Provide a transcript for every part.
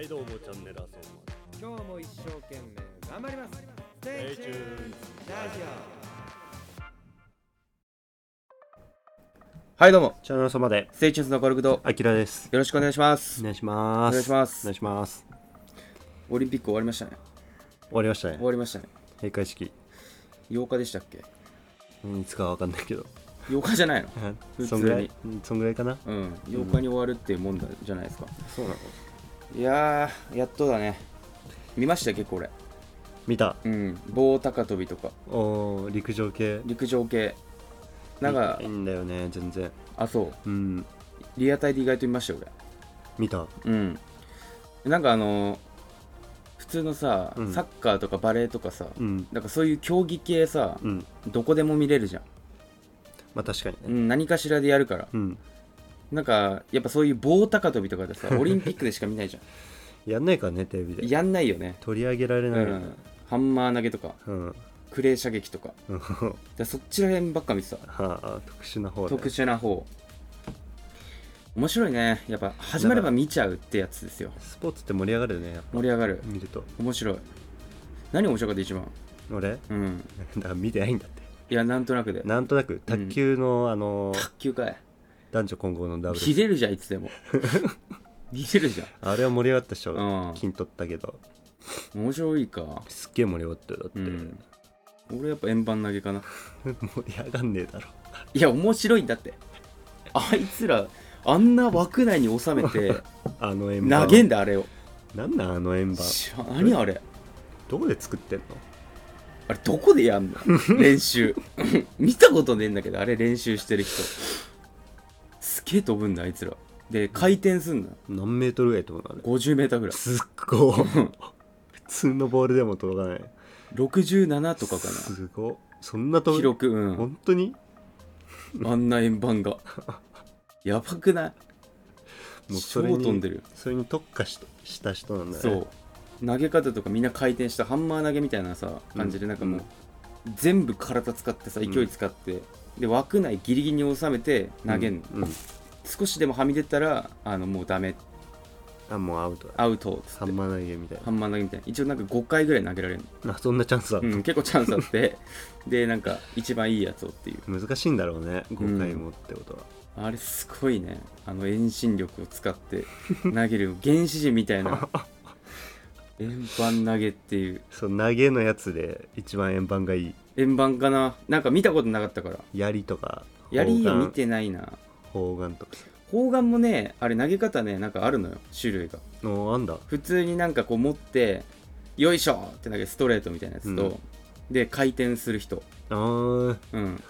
はいどうも。チャンネル遊今日も一生懸命頑張りますステイチューンラジオはいどうも。チャンネル様でステイチューンズのコルクドあきらです。よろしくお願いします。お願いしますお願いします。お願いします。オリンピック終わりましたね。終わりましたね。終わりましたね閉会式。8日でしたっけ？うんいつかはわかんないけど。8日じゃないの？普通に。そんぐらい？うんそんぐらいかな？うん。8日に終わるっていうもんだじゃないですか、そうなのいやーやっとだね。見ました？結構俺。見た。うん。棒高跳びとか。おー陸上系。陸上系。なんかいいんだよね全然。あそう。うん。リアタイで意外と見ましたよ俺。見た。うん。なんかあの普通のさ、うん。サッカーとかバレーとかさ、うん。なんかそういう競技系さ、うん。どこでも見れるじゃん、まあ確かにね。うん、何かしらでやるから。うんなんかやっぱそういう棒高跳びとかでさ オリンピックでしか見ないじゃやんないからねテレビで。んやんないよね、取り上げられうないよね。ん、ハンマー投げとかうん。クレー射撃とか。うん。はでそっちら辺ばっか見てた。あ特殊な方だ特殊な方。面白いね。やっぱ始まれば見ちゃうってやつですよ。スポーツって盛り上がるね盛り上がる。見ると。面白い。何面白かった一番？俺？うん。だから見てないんだって。いやなんとなくで。なんとなく。卓球の、あの卓球かい男女混合のダブルス。見れるじゃんいつでも。見れるじあれは盛り上がったっしょ、うん。金取ったけど面白いか。すっげえ盛り上がったよだって、うん。俺やっぱ円盤投げかな。盛り上がんねえだろ。いや面白いんだって。あいつらあんな枠内に収めて あの円盤。投げんだあれを。なんなんあの円盤。何あれ。どこで作ってんの？あれどこでやんの？練習。見たことねえんだけどあれ練習してる人。すげえ飛ぶんだあいつら。で回転すんの何メートルぐらい飛ぶのあれ？50メーターぐらい。すっごい。普通のボールでも届かない。67とかかな。すごいそんな飛ぶ？記録うん。本当に？あんな円盤が。やばくない？もうそ超飛んでる。それに特化しした人なんだね。そう。投げ方とかみんな回転したハンマー投げみたいなさ感じでなんかもう、全部体使ってさうん勢い使って、で枠内ギリギリに収めて投げんの、うん、うん少しでもはみ出たらあのもうダメ。あもうアウトだ。アウト。っつってハンマー投げみたいハンマー投げみたいな。一応なんか5回ぐらい投げられるなあそんなチャンスあの、るうん、結構チャンスあって。でなんか一番いいやつをっていう。難しいんだろうね5回もってことは、あれすごいね。あの遠心力を使って投げる原始人みたいな。円盤投げっていう。そう投げのやつで一番円盤がいい。円盤かな。なんか見たことなかったから。槍とか槍を見砲てないな。丸砲丸とか。砲丸もねあれ投げ方ねなんかあるのよ種類が。あんだ。普通になんかこう持ってよいしょって投げるストレートみたいなやつと、うん。で回転する人。あー。うん。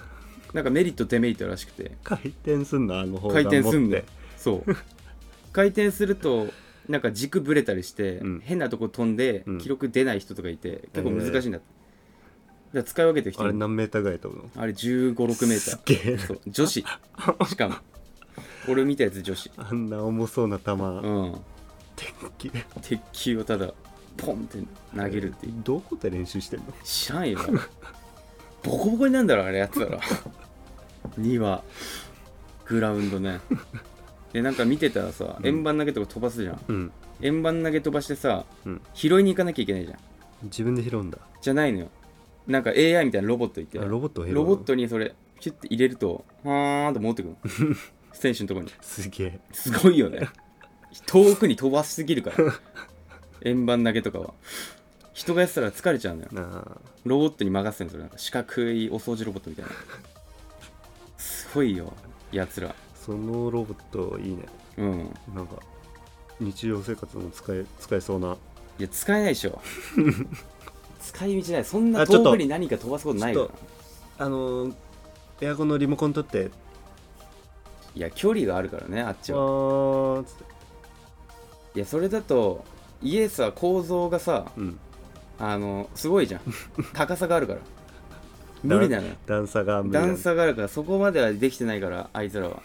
なんかメリットデメリットらしくて。回転すんのあの砲回丸持って。転すんだよ。そう。回転するとなんか軸ぶれたりして、うん。変なとこ飛んでうん。記録出ない人とかいて、結構難しいんだって、だから使い分けてきてあれる何メーターぐらい飛ぶの？あれ1 5 6メータすっげえ。ーそう。女子。しかも。俺見たやつ女子。あんな重そうな球、うん。鉄鉄球をただポンって投げるっていう。どこで練習してんの？知らんよ。ボコボコになんだろあれやってたら。2はグラウンドね。でなんか見てたらさうん。円盤投げとか飛ばすじゃん。うん。円盤投げ飛ばしてさうん。拾いに行かなきゃいけないじゃん。自分で拾うんだ。じゃないのよなんか AI みたいなロボットいてあロボットロボットにそれピュッて入れるとはーんと持ってくるの。選手のとこに。すげえ。すごいよね。遠くに飛ばしすぎるから。円盤投げとかは。人がやってたら疲れちゃうのよ。ロボットに任せるれなんか。四角いお掃除ロボットみたいな。すごいよやつら。そのロボットいいね。うん。なんか日常生活も使え使えそうな。いや使えないでしょ 使い道ない。そんなあちょっと。遠くに何か飛ばすことないかちょっらあのーエアコンのリモコン取って。いや距離があるからねあっちあはーっつって。いやそれだと家さ構造がさうん。あのすごいじゃん。高さがあるから。無理なのよ。段差が無理だ。段差があるからそこまではできてないからあいつらは。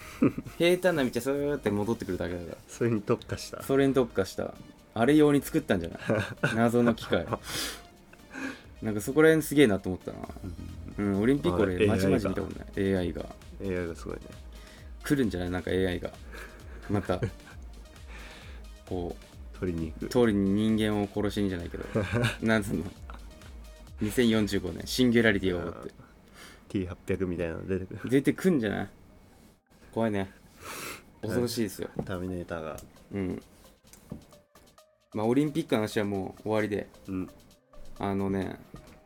平坦な道はスーって戻ってくるだけだから。それに特化した。それに特化した。あれ用に作ったんじゃない？謎の機械 なんかそこら辺すげえなと思ったな。うん。オリンピックあ俺まちまち AI 見たことない。AI が。AI がすごいね。来るんじゃない？なんか AI が。また こう取りに行く。通りに人間を殺しにじゃないけど。なんつうの？2045年シンギュラリティが起こって。T800 みたいなの出てくる。出てくんじゃない？怖いね。恐ろしいですよ、ターミネーターが。うん。まあオリンピックの話はもう終わりで。うんあのね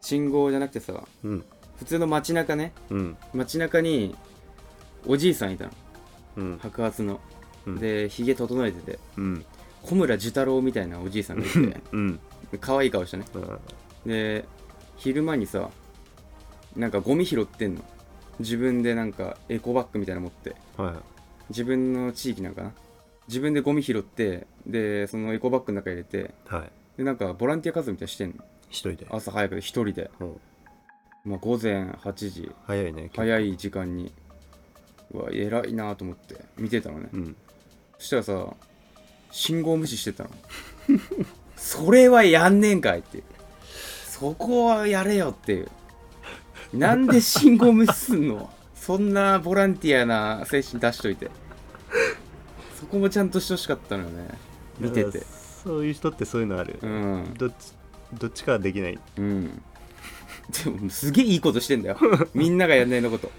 信号じゃなくてさうん。普通の街中ねうん。街中におじいさんいたの。うん。白髪の、うん。でひげ整えてて。うん。小村寿太郎みたいなおじいさんがいて。うん。可愛い顔してね。で昼間にさなんかゴミ拾ってんの。自分でなんかエコバッグみたいなの持って。は自分の地域なんかな。自分でゴミ拾ってでそのエコバッグの中入れていはい。でなんかボランティア活動みたいなのしてんの一人で。朝早くで一人で、うん。まあ、午前8時。早いね早い時間に。うわ偉いなと思って。見てたのね。うん。そしたらさ信号無視してたの。それはやんねんかいっていう。そこはやれよっていう。なんで信号無視すんの？そんなボランティアな精神出しといて。そこもちゃんとしてほしかったのよね。見てて。そういう人ってそういうのあるようねん。どっちどっちかはできない。うん。でもすげえいいことしてんだよ。みんながやんないのこと。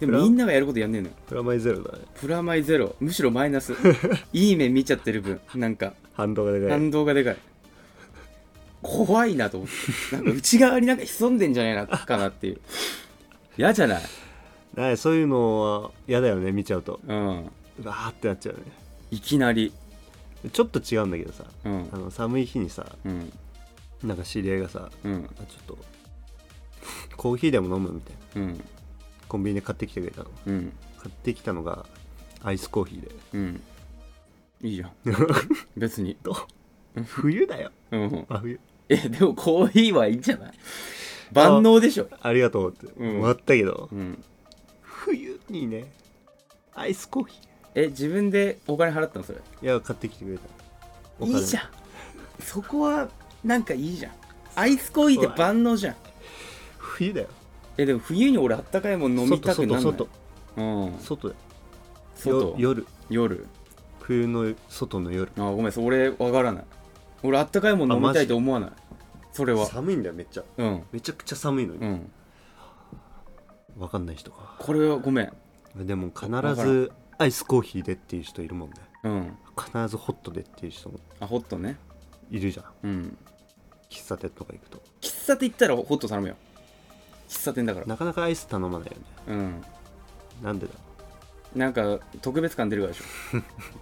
でもみんながやることやんねえのよ。プラマイゼロだね。プラマイゼロ。むしろマイナス。いい面見ちゃってる分。なんか。反動がでかい。反動がでかい。怖いなと思って。なんか内側になんか潜んでんじゃないなかなっていう。嫌じゃない？はいそういうのは嫌だよね見ちゃうと。うん。うわーってなっちゃうね。いきなり。ちょっと違うんだけどさ。うん。あの寒い日にさうんなんか知り合いがさうん。あちょっとコーヒーでも飲むみたいな。うん。コンビニで買ってきてくれたの。うん。買ってきたのがアイスコーヒーで。うん。いいじゃん。別に。冬だよ。うん。真冬。えでもコーヒーはいいんじゃない？万能でしょ。ありがとうって。うん。もらったけど、うん。冬にねアイスコーヒえ自分でお金払ったのそれ？ーいや買ってきてくれた。いいじゃん。そこはなんかいいじゃん。アイスコーヒーって万能じゃん。冬だよ。えでも冬に俺あったかいもの飲みたくな外らない。外うん。外だよ。よ外夜。夜。冬の外の夜。あごめんそれわからない。俺あったかいもの飲みたいと思わない。それは。寒いんだよめっちゃ。うん。めちゃくちゃ寒いのに、うん。わかんない人か。これはごめん。でも必わからずアイスコーヒーでっていう人いるもんね。うん。必ずホットでっていう人も。あホットねいるじゃん。うん。喫茶店とか行くと。喫茶店行ったらホット頼むよ。喫茶店だから。なかなかアイス頼まないよね。うん。なんでだ？なんか特別感出るからでし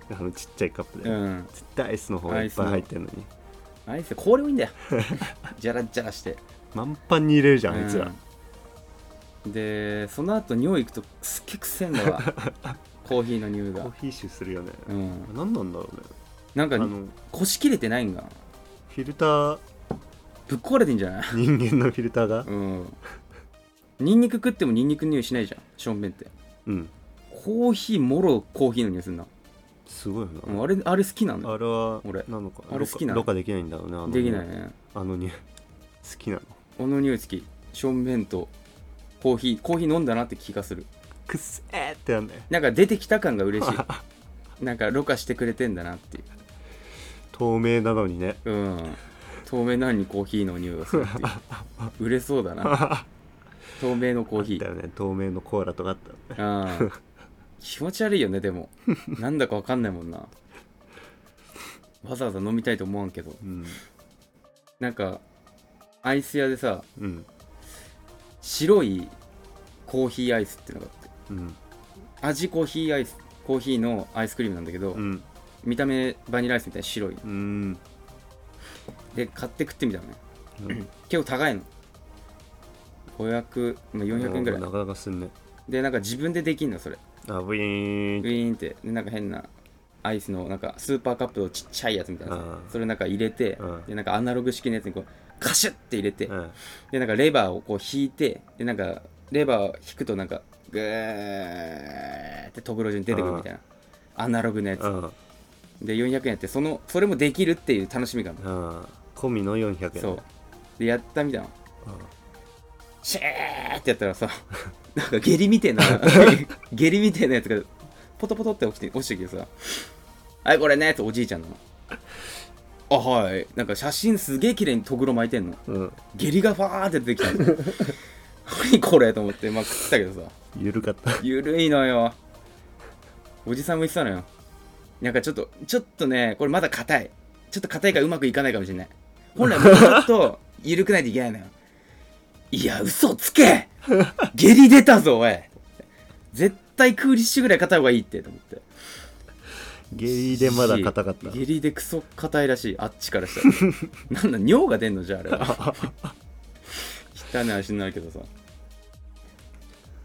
あのちっちゃいカップで、ょうん。絶対アイスの方がいっぱい入ってるのに。アイス氷もいいんだよ。ジャラジャラして。満帆に入れるじゃんあいつら、うんでその後尿行くとすっげえくせえんだわ。コーヒーの匂いが。コーヒー臭するよね、うん。何なんだろうねなんかあのこしきれてないんかな？フィルター。ぶっ壊れてんじゃない？人間のフィルターが？うん。ニンニク食ってもニンニクの匂いしないじゃんしょんべんって。うん。コーヒーもろコーヒーの匂いするな、すごいよな、うんあれあれ好きなんだあれは俺。なのかあれ好きなのろ過できないんだろうねあのできないね。あのに好きなの。この匂い好き。しょんべんとコーヒー。コーヒー飲んだなって気がする。くっせーってなんだよなんか出てきた感が嬉しい。なんかろ過してくれてんだなっていう透明なのにね。うん。透明なのにコーヒーの匂いがするっていう。売れそうだな。透明のコーヒー。だよね。透明のコーラとかあったよね。うん気持ち悪いよねでも。なんだかわかんないもんな。わざわざ飲みたいと思わんけど。うん。なんかアイス屋でさうん。白いコーヒーアイスっていうのがあって。うん。味コーヒーアイスコーヒーのアイスクリームなんだけど、うん見た目バニラアイスみたいな白い。うん。で買って食ってみたのね。うん。結構高いの。500、まあ、400円ぐらい。なかなかすんね。でなんか自分でできんのそれ。あブイーン。ウィーンって。でなんか変なアイスのなんかスーパーカップのちっちゃいやつみたいなそれなんか入れてうんでなんかアナログ式のやつにこうカシュッて入れてうんでなんかレバーをこう引いてでなんかレバーを引くとなんかグーってトグロ順に出てくるみたいな。アナログのやつ。うんで400円やってそのそれもできるっていう楽しみがある。のうん。込みの400円。そう。でやったみたいな。うん。シェーってやったらさ なんか下痢みてえな。下痢みてえなやつがポトポトって起きて落ちてきてさ「はいこれね」っておじいちゃんなのあはい。なんか写真すげえ綺麗にとぐろ巻いてんの。うん。下痢がファーって出てきたの。何これと思ってまあ食ったけどさ。緩かった。ゆるいのよ。おじさんも言ってたのよなんかちょっとちょっとねこれまだ硬い。ちょっと硬いからうまくいかないかもしれない。本来もうちょっと緩くないといけないのよ。いや嘘つけ！下痢出たぞおい。絶対クーリッシュぐらい硬い方がいいってと思って。下痢でまだ硬かった。下痢でクソ硬いらしい。あっちからしたら。なんだ尿が出んのじゃああれは。汚い足になるけどさ。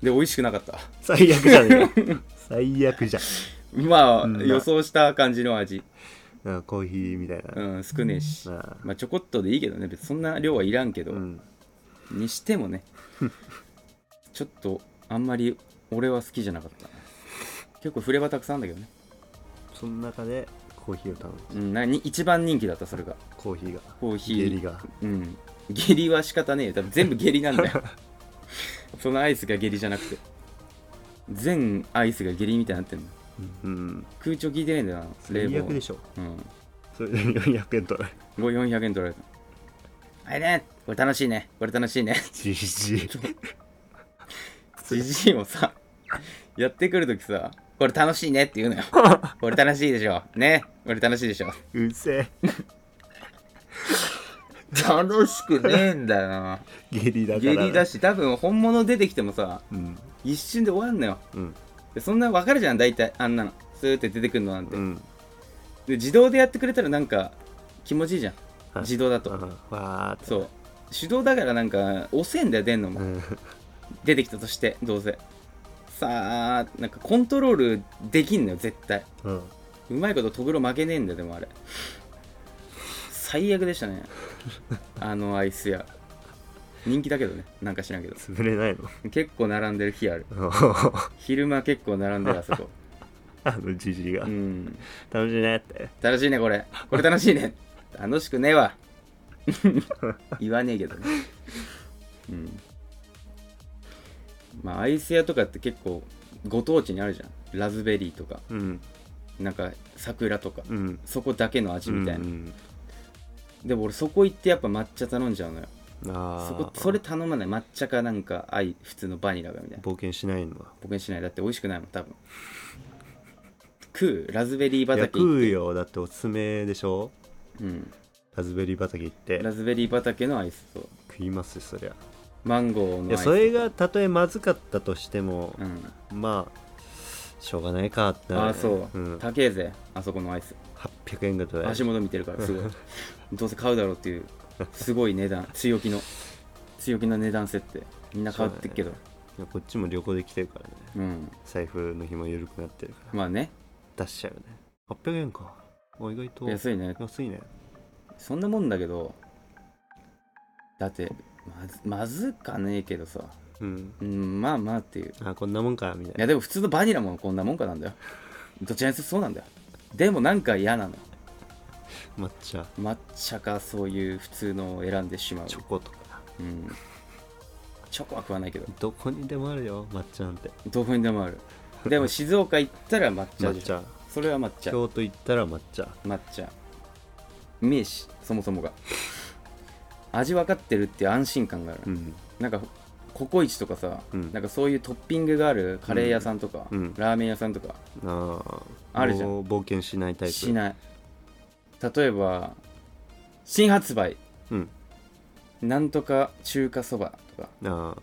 で美味しくなかった。最悪じゃねえ最悪じゃんまあ、うん。予想した感じの味、なん。かコーヒーみたいな、うん、少ねえし、まあまあちょこっとでいいけどね。別にそんな量はいらんけど、うん。にしてもね。ちょっとあんまり俺は好きじゃなかった。結構フレーバーたくさんあるんだけどね、その中でコーヒーを頼む。うん、なに一番人気だったそれが。コーヒーが。コーヒー。下痢が。うん。下痢は仕方ねえよ。多分全部下痢なんだよ。そのアイスが下痢じゃなくて。全アイスが下痢みたいになってんのうん。空調効いてねえんだよな冷房。最悪でしょ。うん。それで400円取られご400円取られた。はいねこれ楽しいね。これ楽しいね。じじいじじいもさやってくるときさこれ楽しいねって言うのよ。これ楽しいでしょ。ね。これ楽しいでしょ。うせえ。楽しくねえんだよな。下痢だから。下痢だし多分本物出てきてもさうん。一瞬で終わんのよ。うんでそんなわかるじゃん大体あんなの。スーって出てくるのなんて、うん。で自動でやってくれたらなんか気持ちいいじゃん。はい。自動だと、うんわーって。そう。手動だからなんか遅えんだよ出んのも、うん。出てきたとしてどうせ。さあなんかコントロールできんのよ絶対。うん。うまいこととぐろ負けねえんだよでもあれ。最悪でしたね。あのアイス屋人気だけどねなんか知らんけど。潰れないの？結構並んでる日ある。あ昼間結構並んでる あそこ。のじじいが。うん。楽しいねって。楽しいねこれ。これ楽しいね。楽しくねえわ。言わねえけどね。うん。まあアイス屋とかって結構ご当地にあるじゃん。ラズベリーとか。うん。なんか桜とか。うん。そこだけの味みたいな、うん。でも俺そこ行ってやっぱ抹茶頼んじゃうのよあそこあそれ頼まない抹茶かなんか愛普通のバニラがみたいな。冒険しないのは。僕にしないだって美味しくないもん多分。食うラズベリーいや畑食うよ。だっておすすめでしょ？うん。ラズベリー畑行って。ラズベリー畑のアイスと。食いますよそりゃ。マンゴーのアイスいやそれがたとえまずかったとしてもうん。まあしょうがないかって。なるああそう、ん、高えぜあそこのアイス。800円ぐらい足元見てるからすごい。どうせ買うだろうっていうすごい値段強気の強気な値段設定。みんな買ってっけど。いやこっちも旅行で来てるからね。うん。財布の紐緩くなってるから。まあね。出しちゃうよね。800円か。お意外と安いね。安いね。そんなもんだけどだってまずまずかねえけどさ。うん。うんまあまあっていう。あこんなもんかみたいな。いやでも普通のバニラもこんなもんかなんだよ。どちらにせよそうなんだよ。でもなんか嫌なの抹茶。抹茶かそういう普通のを選んでしまう。チョコとか。うん。チョコは食わないけど。どこにでもあるよ抹茶なんて。どこにでもある。でも静岡行ったら抹茶でしょ抹茶。それは抹茶。京都行ったら抹茶。抹茶。うめえしそもそもが。味分かってるっていう安心感がある、うん。なんかココイチとかさ、うん。なんかそういうトッピングがあるカレー屋さんとか、うん。ラーメン屋さんとか。あああるじゃん。冒険しないタイプ。しない例えば新発売。うん。なんとか中華そばとか。あ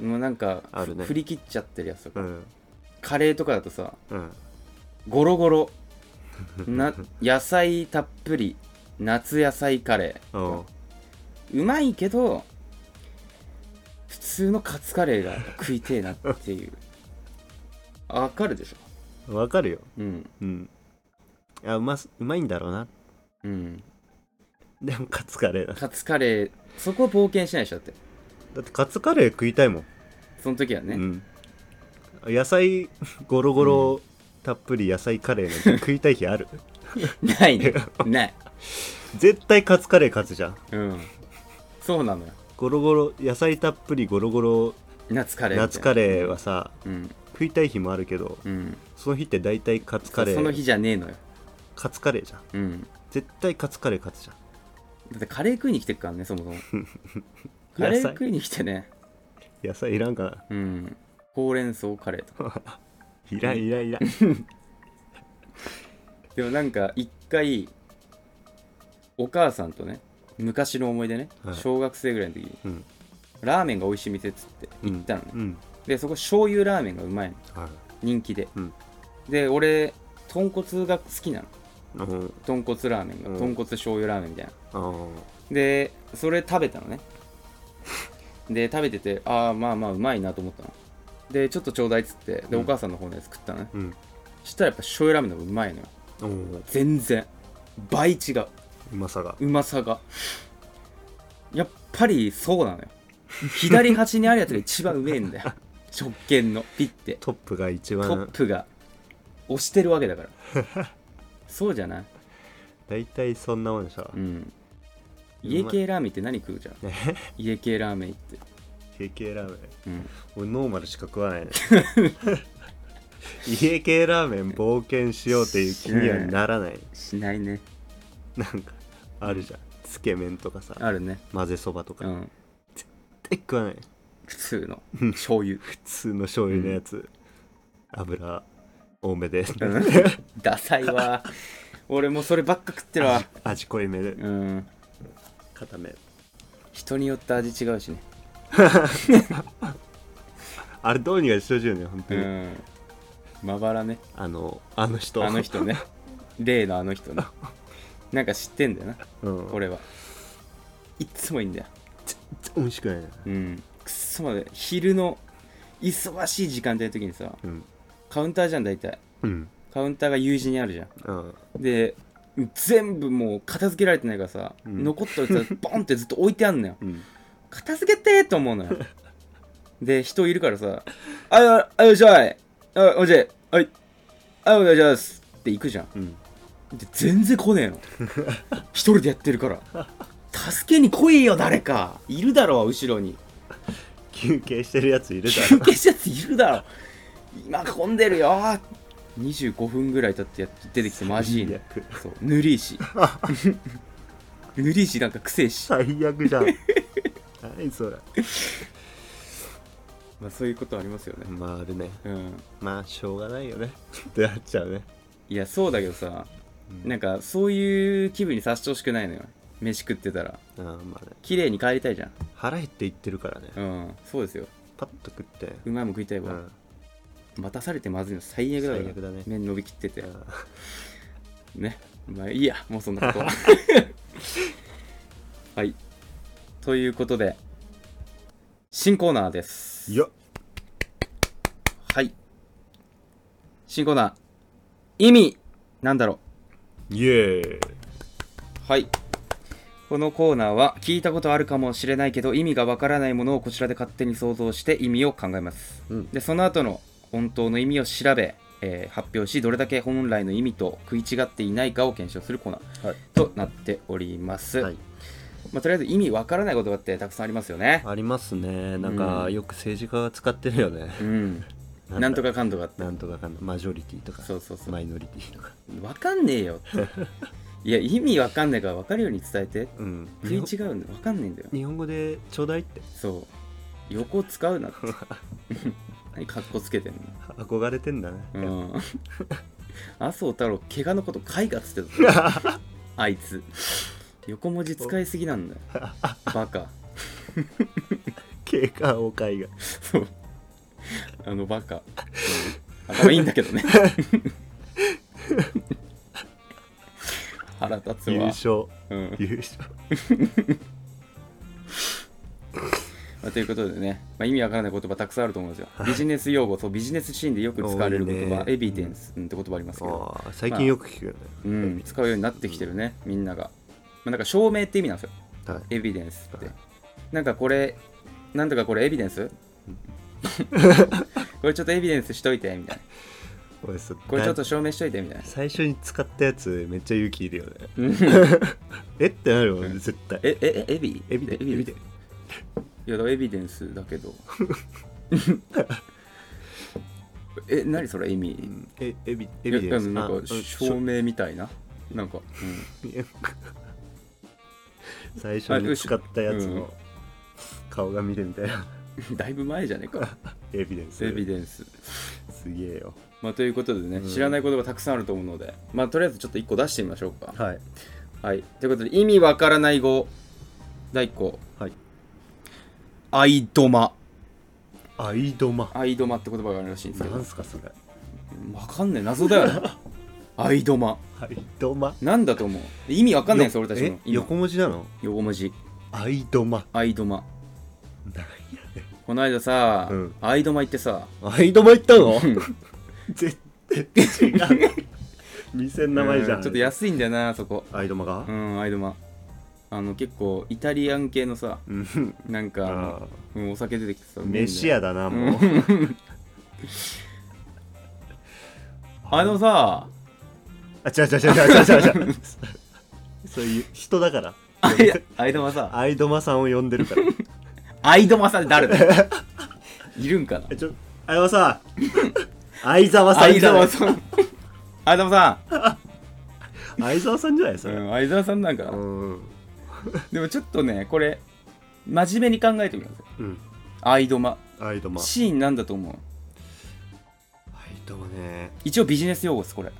もうなんかあるね。振り切っちゃってるやつとか、あうん。カレーとかだとさうん。ゴロゴロ。な野菜たっぷり。夏野菜カレー。おう。うまいけど普通のカツカレーが食いてえなっていう。わかるでしょ。わかるよ。うん。うん。いやうますうまいんだろうなうん。でもカツカレーだカツカレー。そこ冒険しないでしょだって。だってカツカレー食いたいもん、その時はね、うん。野菜 ゴロゴロたっぷり野菜カレーなんて食いたい日ある。ないね。ない。絶対カツカレー勝つじゃん。うん。そうなのよ。ゴロゴロ野菜たっぷりゴロゴロ夏カレー夏カレーはさうん。食いたい日もあるけどうん。その日って大体カツカレー。その日じゃねえのよ。カツカレーじゃん。うん絶対カツカレー勝つじゃん。だってカレー食いに来てっからねそもそも。カレー食いに来てね。野菜いらんかうん。ほうれん草カレーとか。ないらんいらんいらん。でもなんか一回お母さんとね昔の思い出ね、はい。小学生ぐらいの時にうん。ラーメンが美味しい店っつって行ったのね、うん。でそこ醤油ラーメンがうまいの。はい。人気で、うん。で俺豚骨が好きなの。うん豚骨ラーメンが、うん。豚骨醤油ラーメンみたいな。あー。でそれ食べたのね。で食べててああまあまあうまいなと思ったの。でちょっとちょうだいっつってで、うん。お母さんの方のやつ食ったのね。うん。そしたらやっぱ醤油ラーメンの方がうまいのよ。おー。全然。倍違う。うまさが。うまさが。やっぱりそうなのよ。左端にあるやつが一番うめえんだよ。食券のピッて。トップが一トッ番プが。押してるわけだからそうじゃない？大体そんなもんでしょ。うん。家系ラーメンって何食うじゃん？家系ラーメンって。家系ラーメン？うん。俺ノーマルしか食わないね。家系ラーメン冒険しようっていう気にはならない。しないね。なんかあるじゃん。つけ麺とかさ。あるね。混ぜそばとか。絶うん。対食わない。普通の醤油。普通の醤油のやつ、油多めで。うん。ダサいわ。俺もそればっか食ってるわ。味濃いめで。うん。固め。人によって味違うしね。あれどうにかしてほしいよね本当に、うん。まばらね。あのあの人。あの人ね。例のあの人ね。なんか知ってんだよな。うん、俺は。いっつもいいんだよ。美味しくないなうん。くっそまで昼の忙しい時間帯の時にさうんカウンターじゃん大体。うん。カウンターが U 字にあるじゃん。うん。で全部もう片付けられてないからさ、うん。残ったやつはボンってずっと置いてあんのよ。うん。片付けてーと思うのよ。で人いるからさ「あいあいおいしょいあおいしいはいあお願いします」って行くじゃんうんで全然来ねえの一人でやってるから助けに来いよ誰かいるだろう後ろに休憩してるやついるだ休ろ憩したやついるだろ今混んでるよ。25分ぐらい経ってやっと出てきてマジいいね最悪。そう塗り石塗り石なんかくせえし、最悪じゃん。何それ。まあ、そういうことありますよね。まああるね。うん。まあしょうがないよね。ってなっちゃうね。いやそうだけどさうん。なんかそういう気分にさせてほしくないのよ。飯食ってたら。あーまあね。綺麗に帰りたいじゃん。腹減って言ってるからね。うん。そうですよ。パッと食って。うまいもん食いたいうわ、ん待たされてまずいの最悪だから最悪だね麺伸びきっててうん ねまあいいやもうそんなことは はい。ということで新コーナーです。いやはい。新コーナー。意味なんだろイエーイ。うはい。このコーナーは聞いたことあるかもしれないけど意味がわからないものをこちらで勝手に想像して意味を考えます。うん。でその後の本当の意味を調べ、えー発表しどれだけ本来の意味と食い違っていないかを検証するコーナーはい。となっております、はい。まあ、とりあえず意味わからない言葉ってたくさんありますよね。ありますね。なんうん。かよく政治家が使ってるよね。うん。だなんとかかんとかって。なんとかかんマジョリティとか。そうそうそう。マイノリティとか。わかんねえよって。いや意味わかんないからわかるように伝えて。うん。食い違うんだよ。わかんねえんだよ。日本語でちょうだいって。そう。横使うなって 何かっこつけてん憧れてんだね。のうん。麻生太郎怪我のこと絵画っつってた あいつ。横文字使いすぎなんだよ。バカ。経過を海がそう。あのバカ、うん、頭いいんだけどね。腹立つわ、優勝。うん。優勝 まあ、ということでね、まあ、意味わからない言葉たくさんあると思うんですよ。ビジネス用語そうビジネスシーンでよく使われる言葉、エビデンス、うん、って言葉ありますけど、最近よく聞くよね、うん、使うようになってきてるねみんなが、まあ、なんか証明って意味なんですよ。はい。エビデンスって、はい。なんかこれなんとかこれエビデンス？これちょっとエビデンスしといてみたいな。これちょっと証明しといてみたいな。最初に使ったやつめっちゃ勇気いるよね。うん。え？ってなるもん絶対。えええエビ？エビデエビエビデいやだからエビデンスだけど。え何それ意味？うん。えエビエいやビデンス。なんか証明みたいな？なんか、最初に使ったやつうんの顔が見るみたいな。うん、だいぶ前じゃねえか。エビデンス。エビデンス。すげえよ。まあということでね、うん。知らないことがたくさんあると思うのでまあとりあえずちょっと1個出してみましょうか。はい。はい。ということで意味わからない語。第1個。はいアイドマ。アイドマ。アイドマ。って言葉があるらしいんですけど。なんすかそれ。わかんねえ。謎だよ。ね アイドマ。アイドマ。なんだと思う？意味わかんないんですよ俺たちえの今。横文字なの？横文字。アイドマ。アイドマ。なんやこの間さ、うん。アイドマ行ってさ。アイドマ行ったの？うん。絶対違う。店の名前じゃうんん。ちょっと安いんだよなそこ。アイドマが？うんアイドマあの結構イタリアン系のさうん。なんかうんお酒出てきてさー飯屋だなもう。あのさあ違う違う違う違う違う違う。そういう人だから。アイアイドマさアイドマさんを呼んでるから。アイドマさんって誰だよ？いるんかな？えちょあれはさ相沢さん。相じゃない沢さん。相沢さ相沢さんじゃないそん、れ。うん、相沢さんなんかな、うん でもちょっとねこれ真面目に考えてみますうん。アイドマ。アイドマ。シーンなんだと思う。アイドマね。一応ビジネス用語ですこれ。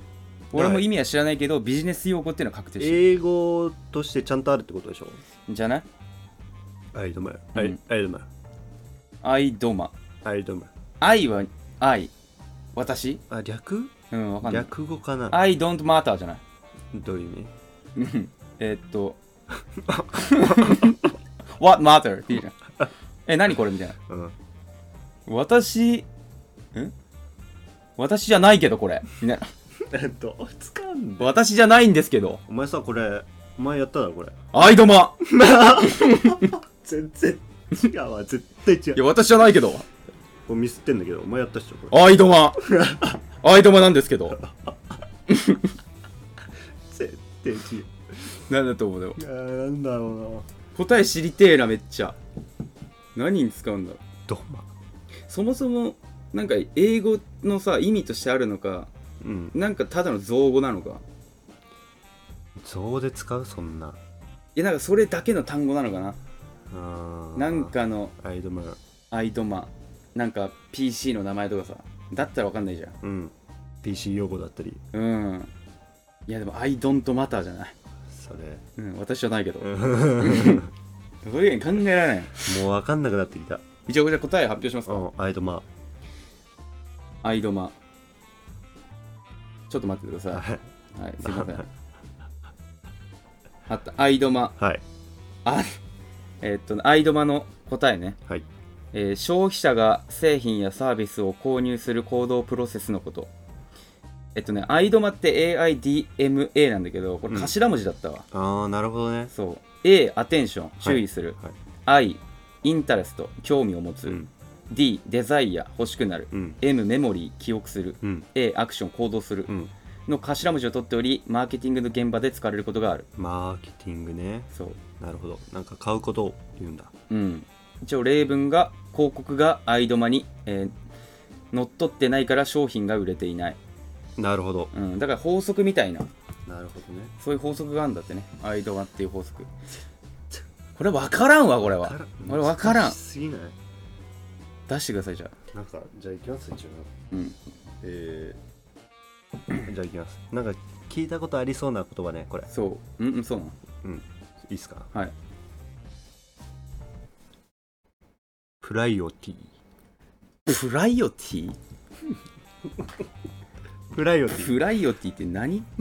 俺も意味は知らないけどビジネス用語っていうのは確定してる。英語としてちゃんとあるってことでしょ？じゃない？アイドマうん。アイアイドマアイドマ。アイドマ。愛は愛？私？あ略？うんわかんない。略語かな。I don't matter じゃない。どういう意味？うん。えーっと What matter? っていいじゃん。え何これみたいな。うん。私ん私じゃないけどこれ。みたいな。どう使うんだよ私じゃないんですけど。お前さこれお前やっただろこれ。アイドマ。全然違うわ。絶対違う。いや私じゃないけど。もうミスってんだけどお前やったっしょこれ。アイドマ。アイドマなんですけど。絶対違うなんだと思うよいやーなんだろうな。答え知りてえなめっちゃ。何に使うんだろう。ドマ。そもそもなんか英語のさ意味としてあるのかうん。なんかただの造語なのか。象で使う？そんな。いやなんかそれだけの単語なのかな。あー。なんかのアイドマ。アイドマ。なんか PC の名前とかさ。だったらわかんないじゃん。うん。PC 用語だったり。うん。いやでも I don't matter じゃない、それうん、私じゃないけど、も そういうふうに考えられない。う分かんなくなってきた。一応じゃあ答え発表しますか。うんアイドマ。アイドマ。ちょっと待ってください。はい。はいすいません。あったアイドマ。はい。あえーっとアイドマの答えね、はい。えー消費者が製品やサービスを購入する行動プロセスのことえっとねアイドマって AIDMA なんだけどこれ頭文字だったわ、ああなるほどね。そう。A アテンション注意する、はい。I インタレスト興味を持つ、うん。D デザイア欲しくなる、うん。M メモリー記憶する、うん。A アクション行動する。うん。の頭文字を取っておりマーケティングの現場で使われることがある。マーケティングね。そう。なるほど。なんか買うことを言うんだ。うん。一応例文が広告がアイドマに、えー乗っ取ってないから商品が売れていない、なるほど。うん、だから法則みたいな。なるほどね。そういう法則があるんだってね。アイドマっていう法則。これ分からんわこれは。これ分からん。すぎない？出してくださいじゃあ。なんかじゃあ行きます一応。うん。えー、じゃあ行きます。なんか聞いたことありそうな言葉ねこれ。そう。うんうんそうなの。うん。いいっすか？はい。プライオティ。プライオティ？プライオティプライオティって何？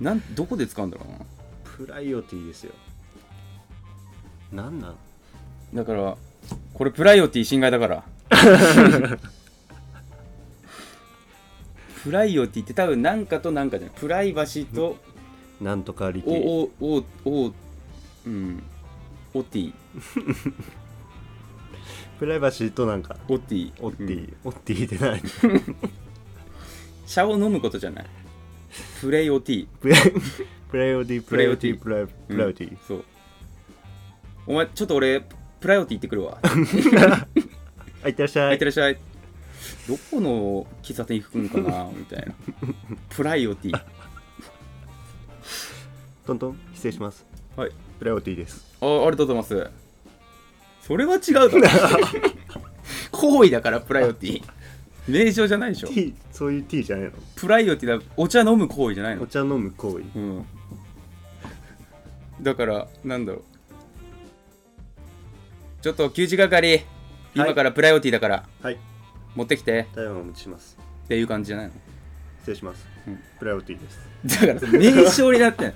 なんどこで使うんだろうな？プライオティですよ。なんなん？だからこれプライオティ侵害だから。プライオティって多分何かと何かじゃない。プライバシーとなんとかリテおィおおおうん。オティプライバシーとなんかオティオッティ、うん。オッティって何？茶を飲むことじゃない。プレイオティプライ プライオティプライオティププライプライオティ、そう。お前ちょっと俺プライオティ行ってくるわ。あいってらっしゃはいいっいてらっしゃい。どこの喫茶店行くんかなみたいな。プライオティトントン失礼します。はい。プライオティです。あありがとうございますそれは違うだろ。行為だからプライオティ。名称じゃないでしょ。ティーそういう ティーじゃないの。プライオティだお茶飲む行為じゃないの。お茶飲む行為うん。だからなんだろう。ちょっと給仕係。今からプライオティだから。はい。持ってきて。台湾をお持ちします。っていう感じじゃないの。失礼します、うん。プライオティです。だから名称になってん。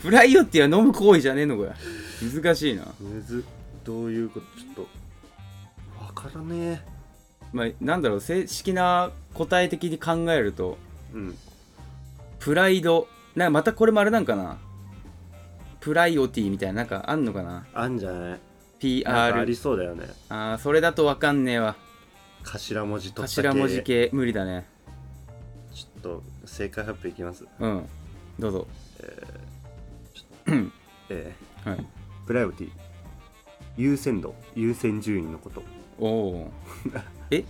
プライオティは飲む行為じゃねえのかよ。難しいな。むずどういうことちょっとわからねまあなんだろう正式な答え的に考えるとえうん。プライドなんかまたこれもあれなんかな？プライオティみたいななんかあんのかな？あんじゃない？なんかあ PR りそうだよね。あーそれだとわかんねえわ。頭文字取った系。頭文字系無理だね。ちょっと正解発表いきます。うん。どうぞ。えはい。ー、プライオティ優先度優先順位のこと。おお え？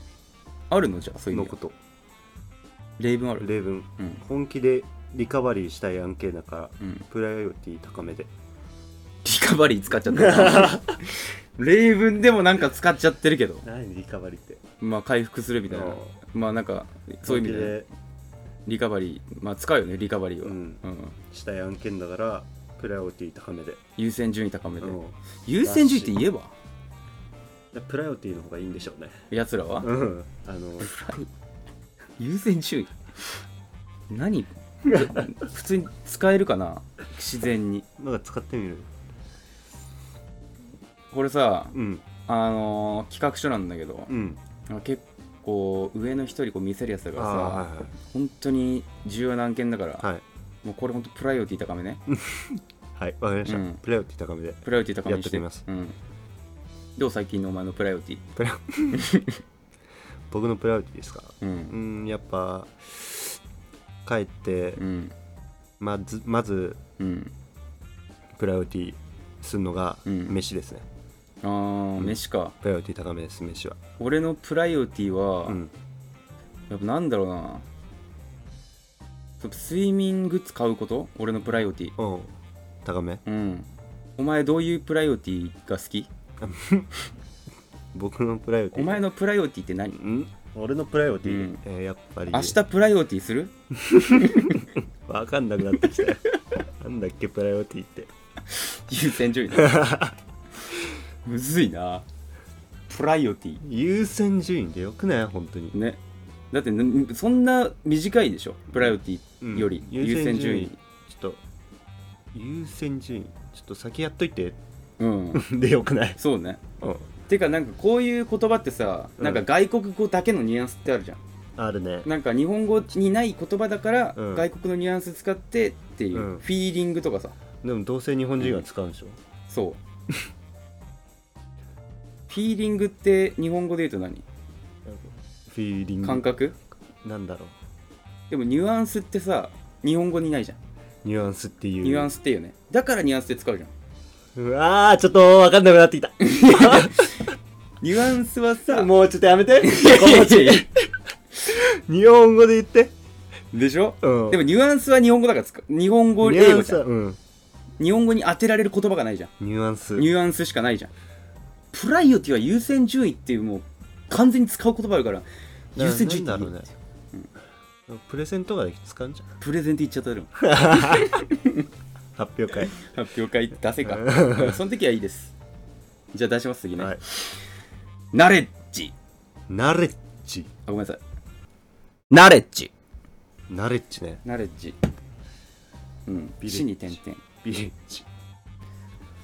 あるの？じゃあそういうののこと。例文ある？例文。うん。本気でリカバリーしたい案件だからうん。プライオティ高めでリカバリー使っちゃった 例文でもなんか使っちゃってるけど。何リカバリーって？まあ回復するみたいな。あまあなんかそういう意味で本リカバリー。まあ使うよねリカバリーは、うん。うん。したい案件だからプライオティ高めで、優先順位高めで、うん。優先順位って言えば？プライオティの方がいいんでしょうね。やつらは、うん。あの優先順位？何？普通に使えるかな？自然に。なんか使ってみる。これさうん。あのー企画書なんだけど、うん。結構上の人にこう見せるやつだからさ、ああはい本当に重要な案件だから、はいはいもうこれ本当プライオリティ高めね。はいわかりました、うん。プライオティ高めでプライオリティ高めにして。やっときます。うん、どう最近のお前のプライオリティ？プラ 僕のプライオティですか？ううんんやっぱ帰ってうん。まずまずうん。プライオティするのがうん。飯ですね、あー飯か。プライオティ高めです飯は。俺のプライオリティは、うん。やっぱなんだろうなちょっと睡眠グッズ買うこと？俺のプライオリティ。うん。高め？うん。お前どういうプライオリティが好き？僕のプライオティ？お前のプライオリティって何？ん？俺のプライオティ、うん。えーやっぱり。明日プライオリティする？わかんなくなってきた。よ なんだっけプライオティって。優先順位だ。むずいな。プライオリティ。優先順位でよくない？本当に。ね。だってんそんな短いでしょ？プライオリティよりうん優先順位。ちょっと。優先順位。ちょっと先やっといて。うん。でよくない？そうね。うん。てかなんかこういう言葉ってさ、うん。なんか外国語だけのニュアンスってあるじゃん。あるね。なんか日本語にない言葉だから、うん。外国のニュアンス使ってっていう、うん。フィーリングとかさ。でもどうせ日本人が使うんでしょ、そう。フィーリングって日本語で言うと何？フィーリング。感覚？なんだろでもニュアンスってさ日本語にないじゃん。うニュアンスっていう。ニュアンスっていうね。だからニュアンスで使うじゃん。うわーちょっと分かんなくなってきた。ニュアンスはさもうちょっとやめて。日本語で言って。でしょ、うん。でもニュアンスは日本語だから使う。日本語英語じゃん。うん。日本語に当てられる言葉がないじゃん。ニュアンス。ニュアンスしかないじゃん。プライオティは優先順位っていうもう完全に使う言葉あるから優先順位だろうね、プレゼントがで使うんじゃんプレゼント言っちゃったよ発表会。発表会出せか。うん。その時はいいです。じゃあ出します次ね、はい。ナレッジ。ナレッジ。あごめんなさい。ナレッジ。ナレッジね。ナレッジ。うん。ビレッジ。死に点々。ビレッジ。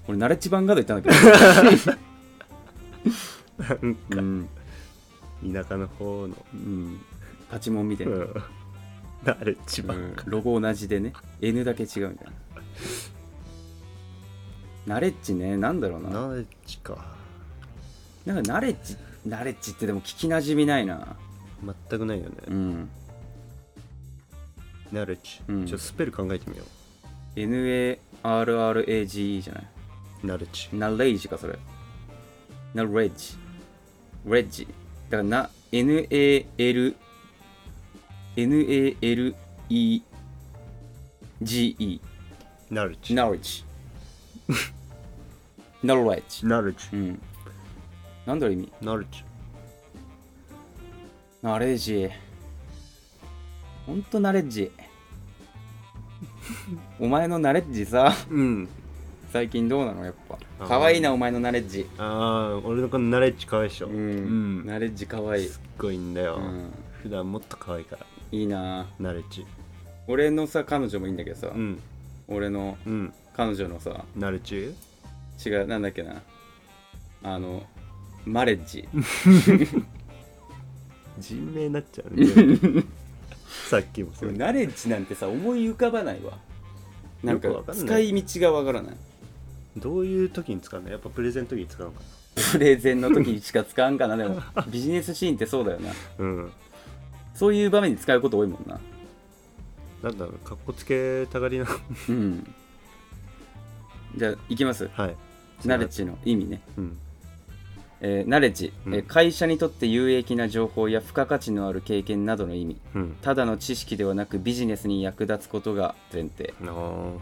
俺ナレッジバンガード言ったんだ なんけどうん、田舎の方の。うん、パチモンみたいな、うん。ナレッジばっうん。かロゴ同じでね。N だけ違うみたいな。ナレッジね。なんだろうな。ナレッジか。なんかナレッジナレッジってでも聞きなじみないな。全くないよね。うん。ナレッジうん。ちょっとスペル考えてみよ NARRAGE じゃない？うナレッジナレージかそれ。ナレッジレッジ。だからな NAL NALEGE ナルチ knowledge knowledge ナルチうん。なんだろう意味？ナルチナレッジ。ほんとナレッジ。お前のナレッジさ。うん。最近どうなの？やっぱ。あー。可愛いなお前のナレッジ。ああ俺のこのナレッジ可愛いでしょ。ううんん。ナレッジ可愛い。すっごいんだよ、うん。普段もっと可愛いからいいな。ナレッジ。俺のさ彼女もいいんだけどさ、うん。俺のうん。彼女のさ。ナレッジ？違うなんだっけな。あのマレッジ。人名になっちゃうんだよさっきもそう。ナレッジなんてさ思い浮かばないわ。なんかよくわかんない。使い道がわからない。どういう時に使うの？やっぱプレゼント時に使うのかプレゼンの時にしか使わんかな。でもビジネスシーンってそうだよなな。うんそういう場面に使うこと多いもんな。なんだろうかっこつけたがりな。うん。じゃあいきます。はい。ナレッジの意味ね。うん。えーナレッジ、うん。えー会社にとって有益な情報や付加価値のある経験などの意味。うん。ただの知識ではなくビジネスに役立つことが前提。あ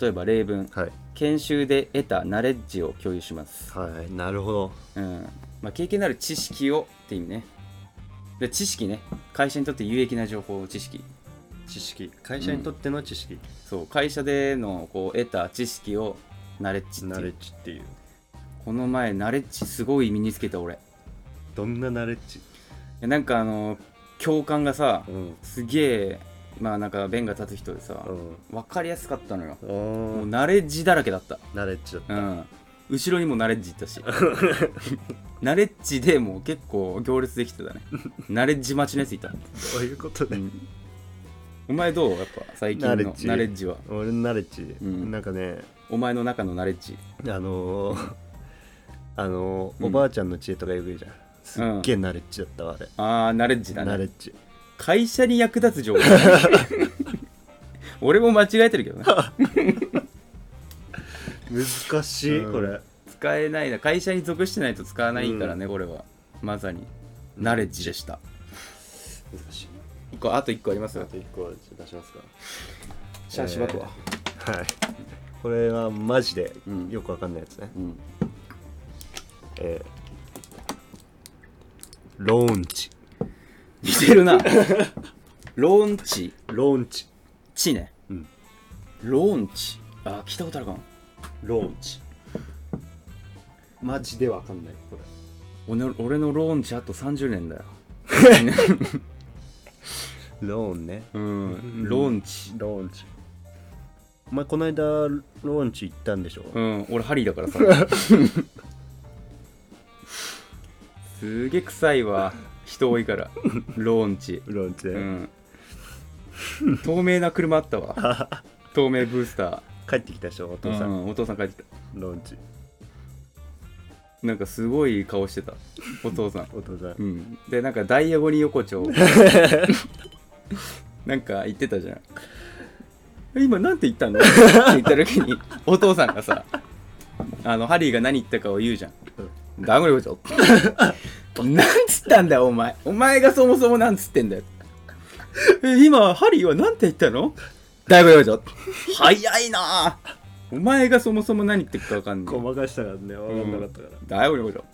例えば例文。あはい。研修で得たナレッジを共有します、はい。なるほど。うん。まあ、経験のある知識をって意味ねで知識ね。会社にとって有益な情報知識。知識。会社にとっての知識、そう。会社でのこう得た知識をナレッジってナレいうッジっていう。この前ナレッジすごい身につけた俺。いどんなナレッジ？やなんかあの共感がさうん。すげえまあなんか弁が立つ人でさうん。分かりやすかったのよ。あもうーナレッジだらけだった。ナレッジだった、うん後ろにもナレッジ行ったし。ナレッジでもう結構行列できてたね。ナレッジ待ちのやついた、どういうことで、うん。お前どうやっぱ最近のナレッジ？は？俺のナレッジ、うん。なんかね。お前の中のナレッジ。あのーあのーうんおばあちゃんの知恵とかよく言うじゃん。すっげえナレッジだったわあれ、ああナレッジだね。ナレッジ。会社に役立つ情報 俺も間違えてるけどね難しい、うん。これ。使えないな。会社に属してないと使わないからね、これは。まさに。ナレッジでした。難しい。一個あと1個あります？あと1個出しますか。シャーシバくわ、はい。これはマジでうん。よくわかんないやつね、うん。えーローンチ。似てるな。ローンチ。ローンチ。チね、うん。ローンチ。あ聞いたことあるかもローンチ。マジでわかんないこれ。俺の俺のローンチあと30年だよ。ローンね。うん。ローンチ。ローンチ。お前この間ローンチ行ったんでしょ、うん。俺ハリーだからさ。すげえ臭いわ。人多いから。ローンチ。ローンチね、うん。透明な車あったわ。透明ブースタ帰ってきたでしょおー父さん、うんお父さん帰ってきた。ローンチ。なんかすごい顔してた。お父さん。お父さん。うん。でなんかダイアゴニ横丁。なんか言ってたじゃん。今なんて言ったの？って言った時にお父さんがさあのハリーが何言ったかを言うじゃん。ダイアゴニ横丁。なんつったんだよお前。お前がそもそもなんつってんだよ。え今ハリーはなんて言ったの？ダイアゴニ横丁早いな。あお前がそもそも何言ってるか分かんないごまかしたからね。分かんなかったから、ダイアゴニ横丁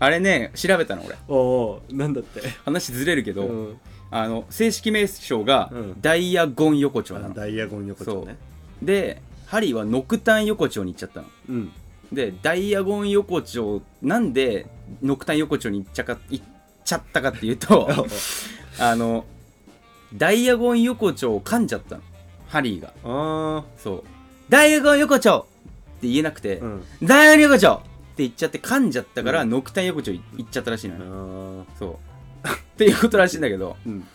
あれね調べたの俺。おおなんだって。話ずれるけど、うん。あの正式名称がうん。ダイアゴン横丁なの、ダイヤゴン横丁ね。でハリーはノクタン横丁に行っちゃったの。うん。でダイアゴン横丁なんでノクタン横丁に行っちゃか行っちゃったかっていうと あのダイアゴン横丁を噛んじゃったのハリーが。あそう。ダイアゴン横丁って言えなくて、あうん。ダイアゴン横丁って言っちゃって噛んじゃったから、うん。ノクタン横丁行っちゃったらしいのあよ、ー。そう。っていうことらしいんだけど。うん。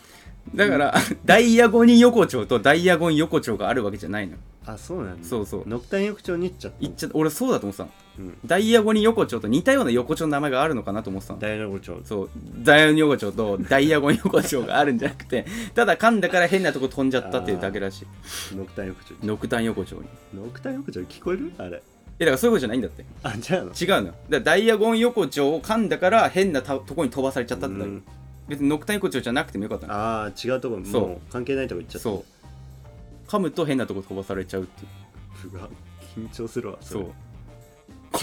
だから、ダイアゴニ横丁とダイアゴン横丁があるわけじゃないの。あそうなんだ。そうそう。ノクタン横丁に行っちゃった言っちゃ俺そうだと思ってたの。うん。ダイアゴニ横丁と似たような横丁の名前があるのかなと思ってたの。ダイヤゴン丁。そう、ダイアゴニ横丁とダイアゴン横丁があるんじゃなくて、ただ噛んだから変なとこ飛んじゃったっていうだけらしい。ノクタン横丁。ノクタン横丁に。ノクタン横丁聞こえる？あれ。え、だからそういうことじゃないんだって。あじゃあの？違うのよ。だからダイアゴン横丁を噛んだから変なたとこに飛ばされちゃったってだけ。うん。別にノクタイ横丁じゃなくてもよかったのああ違うとこそう。もう関係ないとこ行っちゃった。そう噛むと変なとこ飛ばされちゃうっていう。うわ緊張するわそれ。そう。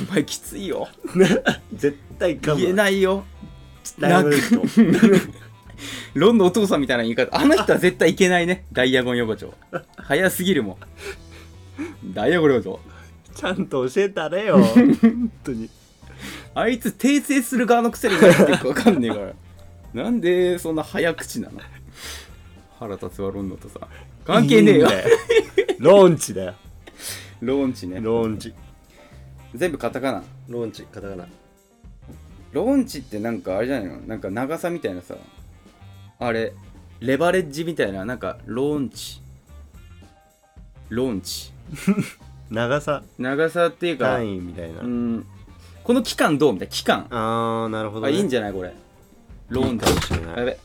お前きついよ。絶対かむ言えないよ。ダイヤモンド人ロンのお父さんみたいな言い方。あの人は絶対いけないね。ダイヤゴン横丁。早すぎるもん。ダイヤゴン横丁ちゃんと教えたれよ。本当に。あいつ訂正する側のくせに何言ってるか分かんねえから。なんでそんな早口なの？腹立つわロンのお父さ。ん関係ねえよ。いいんだローンチだよ。ローンチね。ローンチ。全部カタカナ。ローンチカタカナ。ローンチってなんかあれじゃないの？なんか長さみたいなさ。あれレバレッジみたいななんかローンチ。ローンチ。長さ。長さっていうか単位みたいな、うん。この期間どう？みたいな。期間。ああなるほど、ね、あいいんじゃないこれ。ローンチ。いいかもしれない。あやべ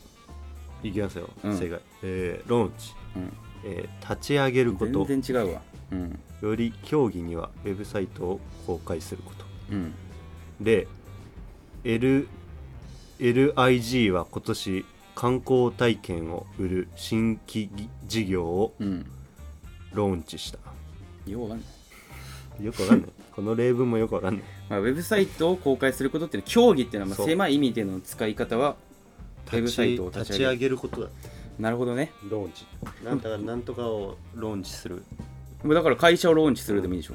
いきますよ、うん。正解。えー、ローンチ、うん。えー立ち上げること。全然違うわ。うん。より競技にはウェブサイトを公開すること。うん。で L LIG は今年観光体験を売る新規事業をうん。ローンチした。よくわかんない、よくわかんない。この例文もよくわかんない。まあ、ウェブサイトを公開することっていうのは競技っていうのはまあそう。狭い意味での使い方はウェブサイトを立ち上げる。ことだなるほどね。ローンチ。なんだからなんとかをローンチする。もうだから会社をローンチするでもいいでしょ。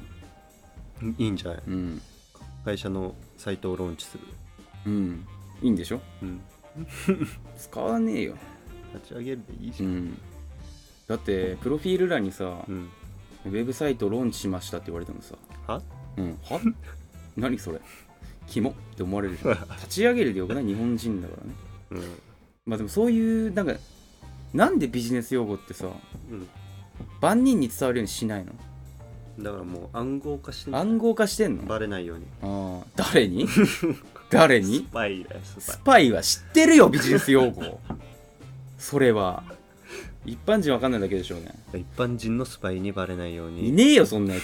いいんじゃない？うん。会社のサイトをローンチする、うん。いいんでしょ。うん、使わねえよ。立ち上げるでいいじゃん、うん。だってプロフィール欄にさ、うん、ウェブサイトローンチしましたって言われてもさ。は？うん。は？何それ？キモって思われるじゃん。立ち上げるでよくない？日本人だからねうん。まあでもそういうなんかなんでビジネス用語ってさうん。万人に伝わるようにしないの？だからもう暗号化してんだ暗号化してんの？バレないように。ああ。誰に？誰スにパイだよスパスパイは知ってるよビジネス用語。それは。一般人わかんないだけでしょうね。イ一般人のスパイにバレないよういにねえよそんなやつ。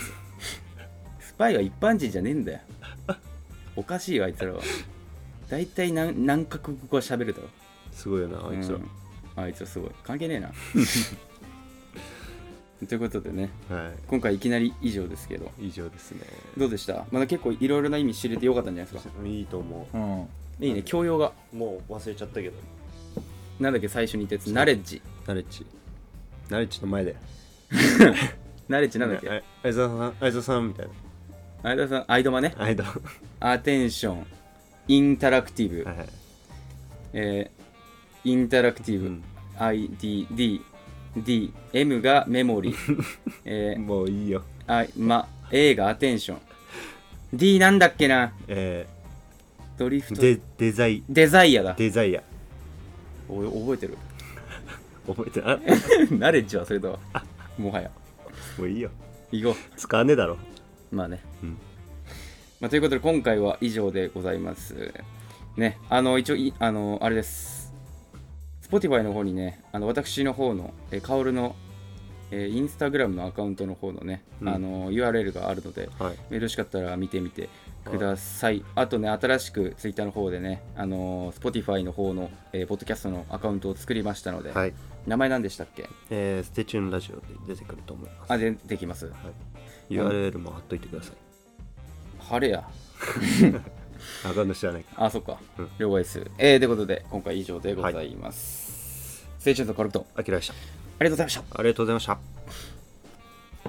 スパイは一般人じゃねえんだよ。おかしいよあいつらは大体何何カ国語は喋るだろすごいよなあいつら、うん。あいつはすごい。関係ねえな。ということでね。は今回いきなり以上ですけど。い以上ですね。どうでした？まだ結構いろいろな意味知れてよかったんじゃないですか？いいと思う。ん。いいね。教養が。うもう忘れちゃったけど。なんだっけ？最初に言ったやつ。ナレッジ。ナレッジ。ナレッジの前で。ナレッジなんだっけ？あ相沢さん相沢さんみたいな。相田さん、アイドマね。間アテンション、インタラクティブ、はいはい。えーインタラクティブ、うん。ID、D、D、M がメモリー、えーもういいよ。I、ま、A がアテンション、D なんだっけな？えドリフト、ー、デデザイデザイアだ。デザイア。お覚えてる？覚えてあ？ナレッジはそれだわ。もはや。もういいよ。行こ使わねえだろ。う。まあね。うんまあ、ということで今回は以上でございます。ね、あの、一応い、あの、あれです。Spotify の方にね、あの私の方の、えー、カオルの、えーインスタグラムのアカウントの方のね、うんあの URL があるので、はいよろしかったら見てみてください。あとね、新しく Twitter の方でね、あの Spotify の方の、えーポッドキャストのアカウントを作りましたので、はい名前何でしたっけ？えー、ステチューンラジオで出てくると思いますあ、でできます。はい URL も貼っといてください晴れや。あかんの知らないかあ、そっかうん。了解です。えー、ということで、今回以上でございます。ステーションとカルト、あきらでしたありがとうございました。ありがとうございました